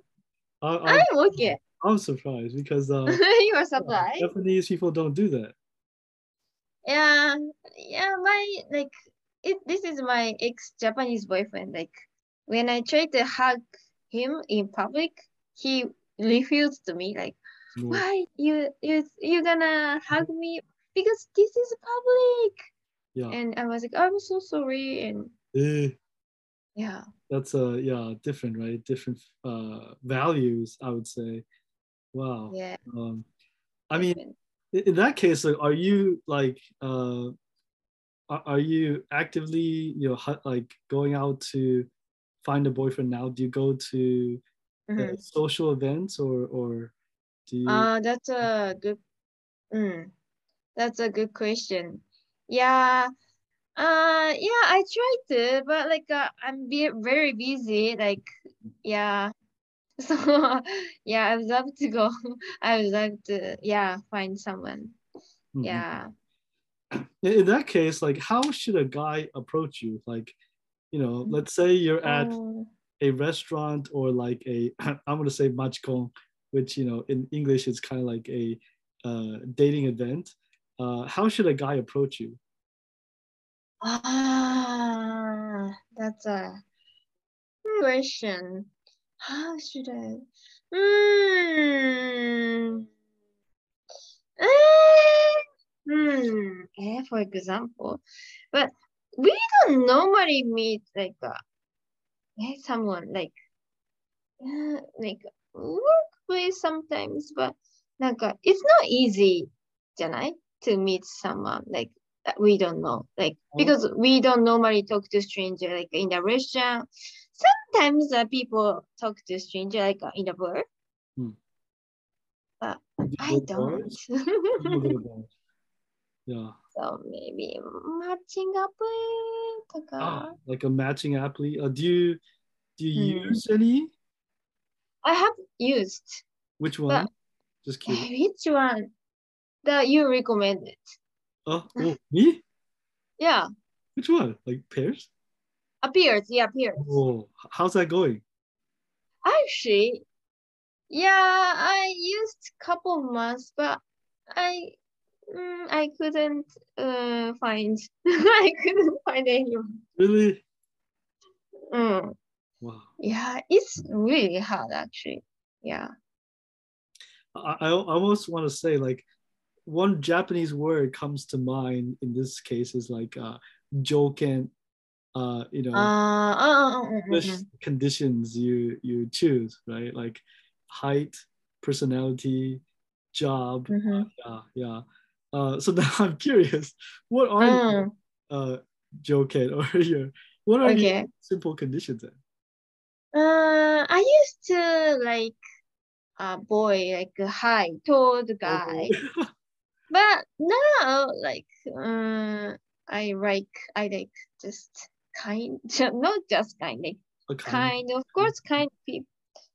Speaker 1: I, I'm,
Speaker 2: I'm okay.
Speaker 1: I'm surprised because uh,
Speaker 2: you are surprised.
Speaker 1: Japanese people don't do that.
Speaker 2: Yeah, yeah, my like it this is my ex-Japanese boyfriend. Like when I tried to hug him in public, he refused to me, like,
Speaker 1: No.
Speaker 2: why you you you gonna hug me? Because this is public.
Speaker 1: Yeah.
Speaker 2: And I was like, I'm so sorry. And
Speaker 1: Eh,
Speaker 2: yeah.
Speaker 1: that's uh yeah different right different uh values I would say. Wow.
Speaker 2: Yeah.
Speaker 1: Um, I mean, in that case, like, are you like uh, are, you actively you know like going out to find a boyfriend now? Do you go to uh,
Speaker 2: Mhm.
Speaker 1: social events or or do you?
Speaker 2: Uh, that's a good, mm, that's a good question. Yeah, uh, yeah, I tried to, but like, uh, I'm be very busy. Like, yeah, so yeah, I would love to go. I would love to, yeah, find someone.
Speaker 1: Mhm.
Speaker 2: Yeah.
Speaker 1: In that case, like, how should a guy approach you? Like, you know,
Speaker 2: Mm.
Speaker 1: let's say you're at
Speaker 2: Um,
Speaker 1: a restaurant or like a I'm gonna say machikon, which you know in English is kind of like a uh, dating event. Uh, how should a guy approach you?
Speaker 2: ah, that's a question. How should I? Hmm. Eh, hmm. Eh, for example, but we don't normally meet like uh, eh, someone like uh, like workplace sometimes, but なんか it's not easy じゃない to meet someone like that we don't know like
Speaker 1: Oh.
Speaker 2: because we don't normally talk to stranger like in the restaurant sometimes uh, people talk to stranger like uh, in the bar
Speaker 1: Do you
Speaker 2: I don't
Speaker 1: bars? You don't go to bars. Yeah.
Speaker 2: so maybe matching up と
Speaker 1: Ah, like a matching app. Uh, do you do you
Speaker 2: Hmm.
Speaker 1: use any?
Speaker 2: I have used
Speaker 1: Which one? Just curious.
Speaker 2: which one that you recommended
Speaker 1: Oh, oh, me?
Speaker 2: yeah
Speaker 1: Which one? Like pairs?
Speaker 2: appears yeah appears
Speaker 1: Oh, how's that going?
Speaker 2: Actually, yeah, I used couple months, but I mm, I couldn't uh, find I couldn't find anyone.
Speaker 1: Really?
Speaker 2: Mm,
Speaker 1: Wow.
Speaker 2: yeah, it's really hard actually. Yeah.
Speaker 1: I, I almost want to say like one Japanese word comes to mind in this case is like uh joken, uh, you know,
Speaker 2: Uh, uh, uh, uh, uh,
Speaker 1: English
Speaker 2: uh.
Speaker 1: conditions you you choose, right? Like height, personality, job.
Speaker 2: Mhm.
Speaker 1: Yeah, yeah. Uh, so now I'm curious, what are your
Speaker 2: Mm,
Speaker 1: uh joken or your what are your
Speaker 2: okay.
Speaker 1: simple conditions then?
Speaker 2: Uh, I used to like a boy, like a high, tall guy. But now, like, uh, I like, I like just kind, not just kind, like
Speaker 1: a kind.
Speaker 2: of course, kind people.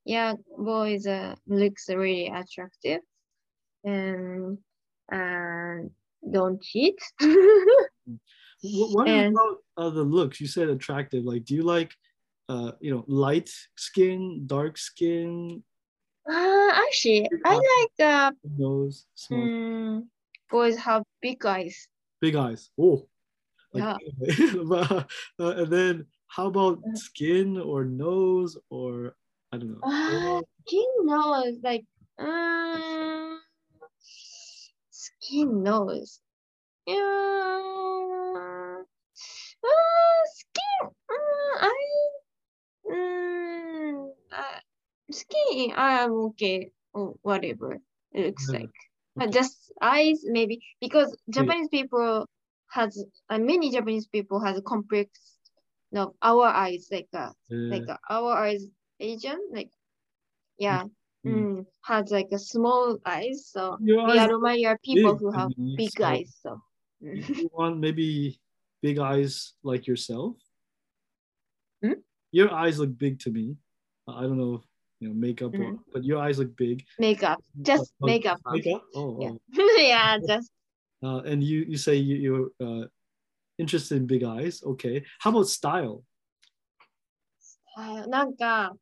Speaker 2: Yeah, boys uh, looks really attractive, and and don't cheat.
Speaker 1: What, what
Speaker 2: And-
Speaker 1: about uh, the looks? You said attractive. Like, do you like, uh, you know, light skin, dark skin,
Speaker 2: uh, actually, I like uh,
Speaker 1: nose, small,
Speaker 2: mm, boys have big eyes.
Speaker 1: big eyes? Oh,
Speaker 2: Yeah.
Speaker 1: But, uh, and then how about skin or nose or I don't know.
Speaker 2: Uh, skin nose, like, um, skin nose. Yeah. Uh, skin, uh, I, mm, uh, skin, I am okay, or whatever it looks
Speaker 1: Yeah.
Speaker 2: like. But just eyes, maybe, because Japanese people has, uh, many Japanese people has a complex, no, our eyes, like, uh,
Speaker 1: Uh,
Speaker 2: like uh, our eyes Asian, like yeah,
Speaker 1: Mm.
Speaker 2: mm, has like a small eyes. So
Speaker 1: your
Speaker 2: we
Speaker 1: eyes
Speaker 2: admire people
Speaker 1: big,
Speaker 2: who
Speaker 1: I
Speaker 2: have
Speaker 1: mean,
Speaker 2: big
Speaker 1: so
Speaker 2: eyes. So mm.
Speaker 1: You want maybe big eyes like yourself?
Speaker 2: Hmm?
Speaker 1: Your eyes look big to me. Uh, I don't know you know makeup or,
Speaker 2: Mm.
Speaker 1: but your eyes look big.
Speaker 2: makeup, just
Speaker 1: Uh, uh,
Speaker 2: makeup. huh?
Speaker 1: Makeup? Oh,
Speaker 2: Yeah.
Speaker 1: oh.
Speaker 2: yeah, just
Speaker 1: Uh, and you you say you, you're uh, interested in big eyes. Okay. How about style?
Speaker 2: あなんか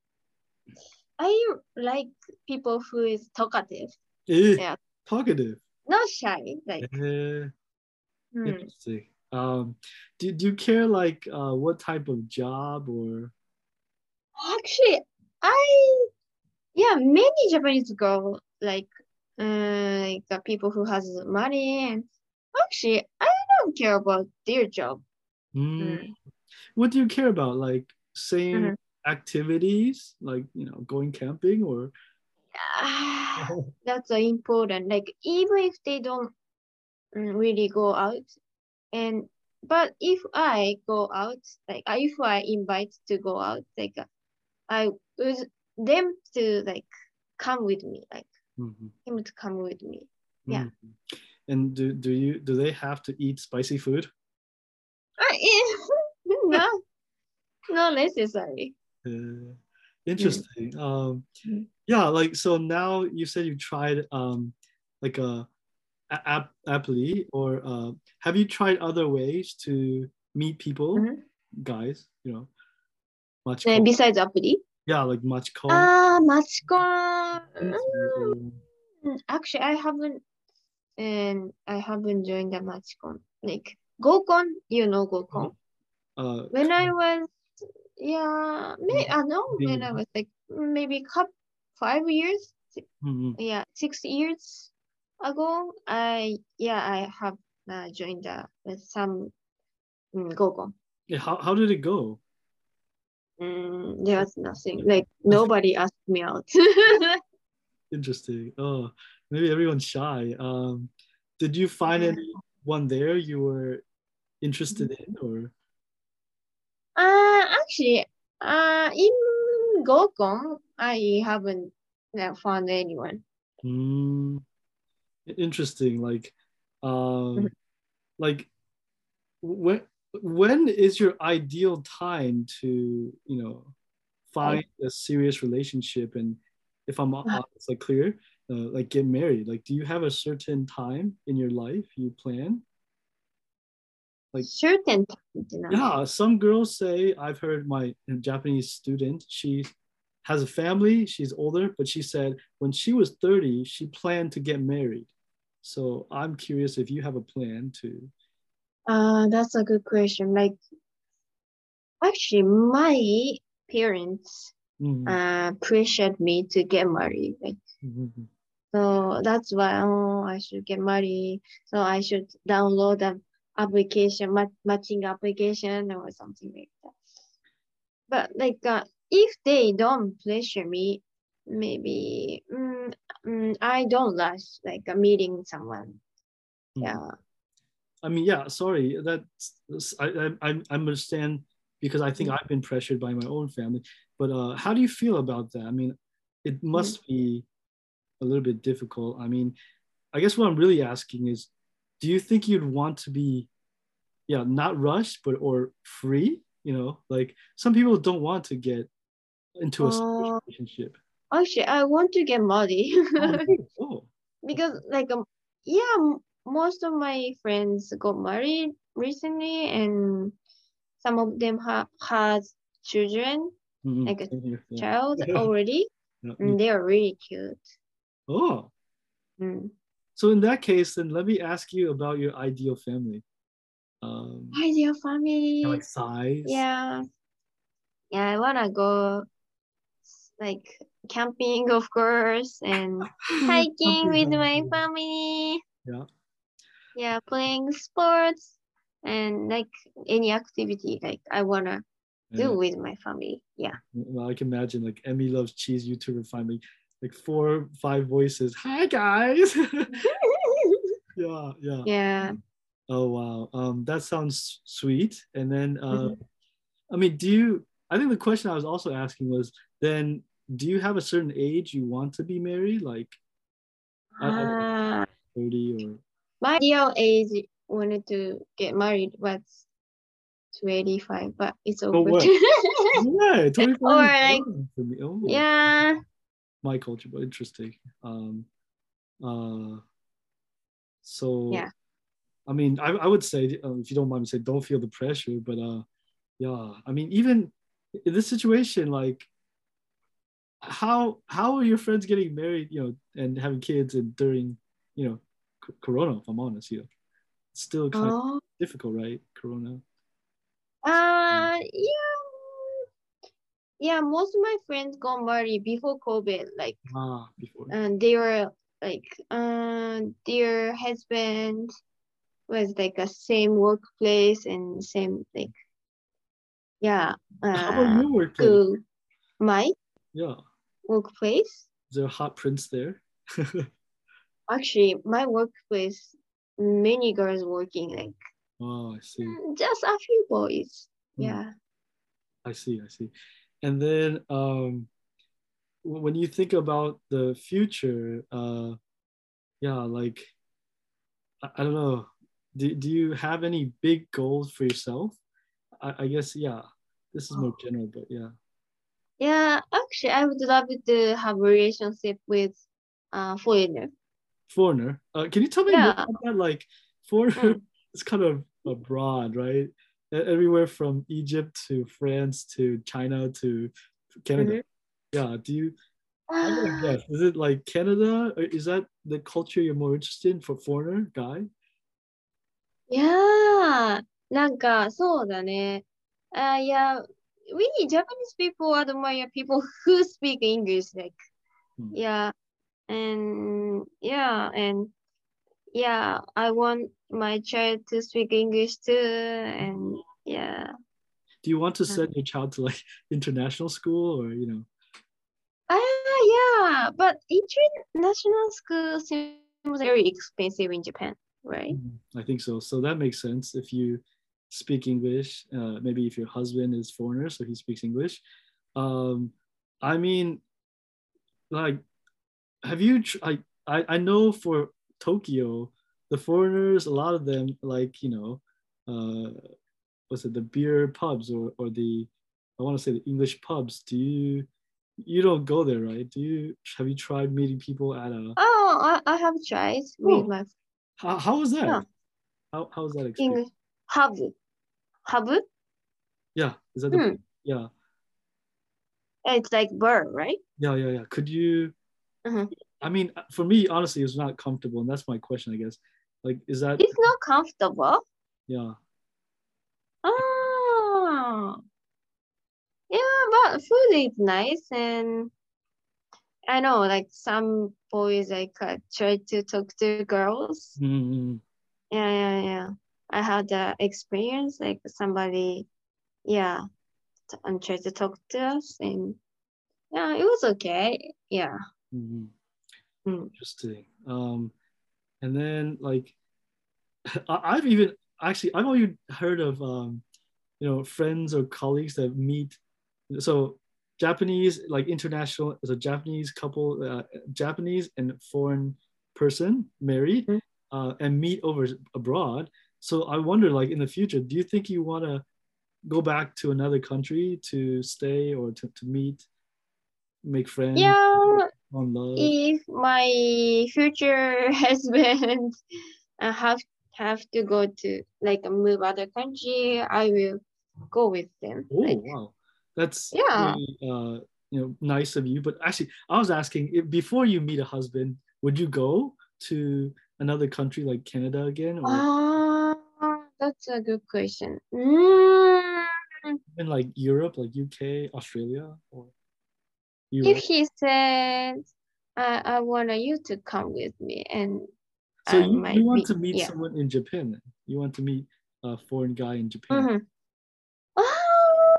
Speaker 2: I like people who is talkative,
Speaker 1: Eh,
Speaker 2: Yeah.
Speaker 1: Talkative.
Speaker 2: not shy. Like
Speaker 1: Eh,
Speaker 2: mm.
Speaker 1: Interesting. Um, do, do you care like uh, what type of job or
Speaker 2: Actually, I yeah, many Japanese girl like uh, like the people who has money and actually I don't care about their job.
Speaker 1: Hmm,
Speaker 2: Mm.
Speaker 1: what do you care about? Like same
Speaker 2: Mhm.
Speaker 1: activities, like you know, going camping or
Speaker 2: Ah, That's uh, important. Like even if they don't mm, really go out, and but if I go out, like if I invite to go out, like I would them to like come with me, like
Speaker 1: Mhm,
Speaker 2: him to come with me. Yeah.
Speaker 1: mhm. And do, do you do they have to eat spicy food?
Speaker 2: Uh, no, not necessary.
Speaker 1: Uh, interesting. Um,
Speaker 2: Mm.
Speaker 1: yeah, like so now you said you tried um, like a, app apply or uh, have you tried other ways to meet people,
Speaker 2: Mhm.
Speaker 1: guys? You know, much
Speaker 2: And besides apply,
Speaker 1: yeah, like call.
Speaker 2: ah, Machikon.
Speaker 1: or-
Speaker 2: Mm, Actually, I haven't, and I haven't joined the Machikon. Like Gokon, you know Gokon.
Speaker 1: uh,
Speaker 2: When I was, yeah, may I know when I was like maybe cup five years,
Speaker 1: mhm.
Speaker 2: yeah, six years ago. I yeah, I have uh, joined the with some mm, Gokon.
Speaker 1: Yeah, how, how did it go?
Speaker 2: Mm, there was nothing. Like nobody asked me out.
Speaker 1: Interesting. Oh, maybe everyone's shy. Um, did you find anyone there you were interested in, or
Speaker 2: Uh, actually, uh, in Gokon, I haven't found anyone.
Speaker 1: Mm, interesting. Like, um,
Speaker 2: Mhm.
Speaker 1: like when when is your ideal time to you know find a serious relationship and if I'm
Speaker 2: Uh.
Speaker 1: honest, like clear, uh, like get married? Like, do you have a certain time in your life you plan? Like-
Speaker 2: certain time, you know.
Speaker 1: Yeah, some girls say I've heard my Japanese student, she has a family, she's older, but she said when she was 30, she planned to get married. So I'm curious if you have a plan to.
Speaker 2: Uh, that's a good question. Like, actually, my parents
Speaker 1: Mhm,
Speaker 2: uh pressured me to get married. Like,
Speaker 1: mhm,
Speaker 2: so that's why oh, I should get married. So I should download an application, mat matching application or something like that. But like, uh, if they don't pressure me, maybe mm, mm, I don't rush like uh, meeting someone.
Speaker 1: mhm.
Speaker 2: Yeah.
Speaker 1: I mean, yeah, sorry. That's I, I I understand because I think
Speaker 2: Mm.
Speaker 1: I've been pressured by my own family. But uh, how do you feel about that? I mean, it must be a little bit difficult. I mean, I guess what I'm really asking is, do you think you'd want to be, yeah, not rushed, but or free? You know, like some people don't want to get into a
Speaker 2: Uh,
Speaker 1: relationship.
Speaker 2: Actually, I want to get married
Speaker 1: oh,
Speaker 2: because like um, yeah, most of my friends got married recently, and some of them ha has children,
Speaker 1: mhm,
Speaker 2: like a
Speaker 1: same here, yeah.
Speaker 2: child already, and they are really cute.
Speaker 1: Oh,
Speaker 2: Mm.
Speaker 1: so in that case, then let me ask you about your ideal family. Um,
Speaker 2: Ideal family.
Speaker 1: like size.
Speaker 2: Yeah. Yeah, I wanna go like camping, of course, and hiking with my family.
Speaker 1: Yeah.
Speaker 2: Yeah, playing sports and like any activity like I wanna
Speaker 1: Yeah.
Speaker 2: do with my family. Yeah.
Speaker 1: Well, I can imagine like Emi loves cheese YouTuber finally like four five voices. Hi guys. yeah, yeah.
Speaker 2: yeah.
Speaker 1: Oh wow. Um that sounds sweet. And then uh
Speaker 2: Mhm.
Speaker 1: I mean, do you I think the question I was also asking was then do you have a certain age you want to be married? Like I- I
Speaker 2: Uh,
Speaker 1: 30 or
Speaker 2: my ideal age wanted to get married was 25, but it's
Speaker 1: Oh,
Speaker 2: over.
Speaker 1: what? yeah, 25
Speaker 2: Or, like,
Speaker 1: for me. Oh,
Speaker 2: yeah.
Speaker 1: my culture, but interesting. Um, uh, so
Speaker 2: Yeah.
Speaker 1: I mean, I, I would say, uh, if you don't mind me saying, don't feel the pressure. But uh, yeah, I mean, even in this situation, like, how how are your friends getting married, you know, and having kids, and during, you know, Corona? If I'm honest, yeah, it's still kind of
Speaker 2: Oh.
Speaker 1: difficult, right? Corona.
Speaker 2: Uh, yeah. Yeah, most of my friends got married before COVID. Like,
Speaker 1: Ah, before.
Speaker 2: and they were like, uh, their husband was like a same workplace and same like, yeah,
Speaker 1: how about
Speaker 2: uh,
Speaker 1: your workplace?
Speaker 2: school. My
Speaker 1: Yeah,
Speaker 2: workplace,
Speaker 1: is there a hot prince there?
Speaker 2: actually, my workplace, many girls working, like
Speaker 1: oh, I see.
Speaker 2: mm, just a few boys.
Speaker 1: Hmm.
Speaker 2: Yeah.
Speaker 1: I see, I see. And then um, when you think about the future, uh, yeah, like I, I don't know, do, do you have any big goals for yourself? I, I guess yeah, this is more general, but yeah.
Speaker 2: Yeah, actually, I would love to have a relationship with uh foreigner
Speaker 1: Foreigner, uh, can you tell me more
Speaker 2: Yeah.
Speaker 1: about that? Like foreigner,
Speaker 2: Mm.
Speaker 1: it's kind of uh, broad, right? E- Everywhere from Egypt to France to China to Canada. Yeah, do you I'm gonna
Speaker 2: Ah,
Speaker 1: guess. Is it like Canada? Or is that the culture you're more interested in for foreigner guy?
Speaker 2: yeah, なんかそうだね。Uh, yeah, we Japanese people admire people who speak English, like,
Speaker 1: Hmm.
Speaker 2: yeah, and yeah, and yeah, I want my child to speak English too, and yeah.
Speaker 1: Do you want to
Speaker 2: Uh.
Speaker 1: send your child to like international school or you know?
Speaker 2: Ah, yeah, but international school seems very expensive in Japan, right?
Speaker 1: I think so. So that makes sense if you speak English. Uh, maybe if your husband is foreigner, so he speaks English. Um, I mean, like, have you? Tr- I, I I know for Tokyo, the foreigners, a lot of them like you know, uh, what's it, the beer pubs or or the, I want to say the English pubs. Do you? You don't go there, right? Do you? Have you tried meeting people at a?
Speaker 2: Oh, I, I have tried
Speaker 1: Oh.
Speaker 2: with my
Speaker 1: How, how was that?
Speaker 2: Yeah.
Speaker 1: How how was that experience?
Speaker 2: English hub. Hub?
Speaker 1: Yeah, is that the
Speaker 2: Hmm.
Speaker 1: yeah
Speaker 2: It's like bird, right?
Speaker 1: yeah yeah yeah? Could you?
Speaker 2: Mhm.
Speaker 1: I mean, for me, honestly, it's not comfortable, and that's my question, I guess. Like, is that
Speaker 2: It's not comfortable.
Speaker 1: yeah?
Speaker 2: Oh. Yeah, but food is nice and I know like some boys like uh, try to talk to girls.
Speaker 1: Mm,
Speaker 2: Yeah, yeah, yeah. I had the experience like somebody, yeah, t- and tried to talk to us and yeah, it was okay. Yeah.
Speaker 1: Mm,
Speaker 2: Mm.
Speaker 1: Interesting. Um, and then like, I, I've even actually I've only heard of um, you know, friends or colleagues that meet. So Japanese, like international, as a Japanese couple, uh, Japanese and foreign person married,
Speaker 2: Mm.
Speaker 1: uh, and meet over abroad. So I wonder, like in the future, do you think you want to go back to another country to stay or to, to meet, make friends,
Speaker 2: Yeah,
Speaker 1: on love?
Speaker 2: if my future husband uh, have have to go to like move other country, I will go with them.
Speaker 1: Oh
Speaker 2: Like,
Speaker 1: wow, that's
Speaker 2: Yeah.
Speaker 1: really, uh, you know nice of you. But actually, I was asking if, before you meet a husband, would you go to another country like Canada again, or
Speaker 2: ah, that's a good question. Mm,
Speaker 1: even like Europe, like UK, Australia, or
Speaker 2: if he said, I, I want you to come with me, and
Speaker 1: So
Speaker 2: I
Speaker 1: you,
Speaker 2: might
Speaker 1: you want
Speaker 2: be-
Speaker 1: to meet
Speaker 2: yeah.
Speaker 1: someone in Japan? Then? You want to meet a foreign guy in Japan?
Speaker 2: Mhm. Ah,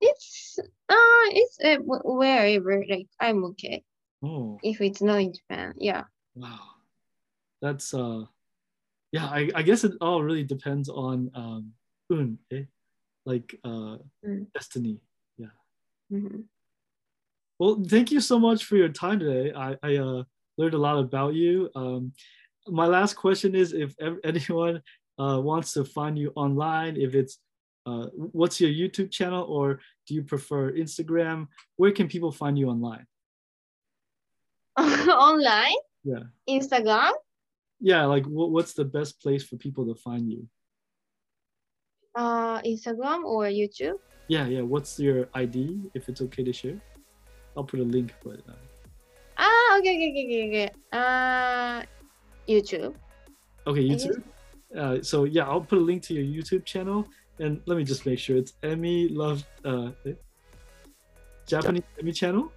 Speaker 2: it's uh, it's uh, wherever. Like I'm okay
Speaker 1: Oh
Speaker 2: if it's not in Japan. Yeah.
Speaker 1: wow, that's uh, yeah. I, I guess it all really depends on um, un, eh? like uh,
Speaker 2: Mm.
Speaker 1: destiny.
Speaker 2: Mhm.
Speaker 1: Well, thank you so much for your time today. I, I uh, learned a lot about you. Um, my last question is if anyone uh, wants to find you online, if it's uh, what's your YouTube channel or do you prefer Instagram? Where can people find you online?
Speaker 2: Online,
Speaker 1: Yeah.
Speaker 2: Instagram,
Speaker 1: Yeah, like what, what's the best place for people to find you?
Speaker 2: uh, Instagram or YouTube.
Speaker 1: Yeah, yeah. What's your ID if it's okay to share? I'll put a link, but uh,
Speaker 2: Ah, okay, okay, okay, okay, okay. Uh, YouTube.
Speaker 1: okay, YouTube. Uh, so yeah, I'll put a link to your YouTube channel, and let me just make sure it's Emi Love uh, eh? Japanese Emi channel.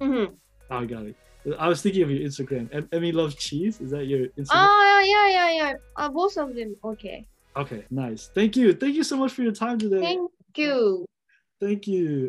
Speaker 2: Mm-hmm.
Speaker 1: Oh, I got it. I was thinking of your Instagram. Em- Emi loves cheese. Is that your Instagram?
Speaker 2: Oh, yeah, yeah, yeah. Uh, both of them. Okay.
Speaker 1: okay, nice. Thank you. Thank you so much for your time today.
Speaker 2: Thank you.
Speaker 1: Thank you.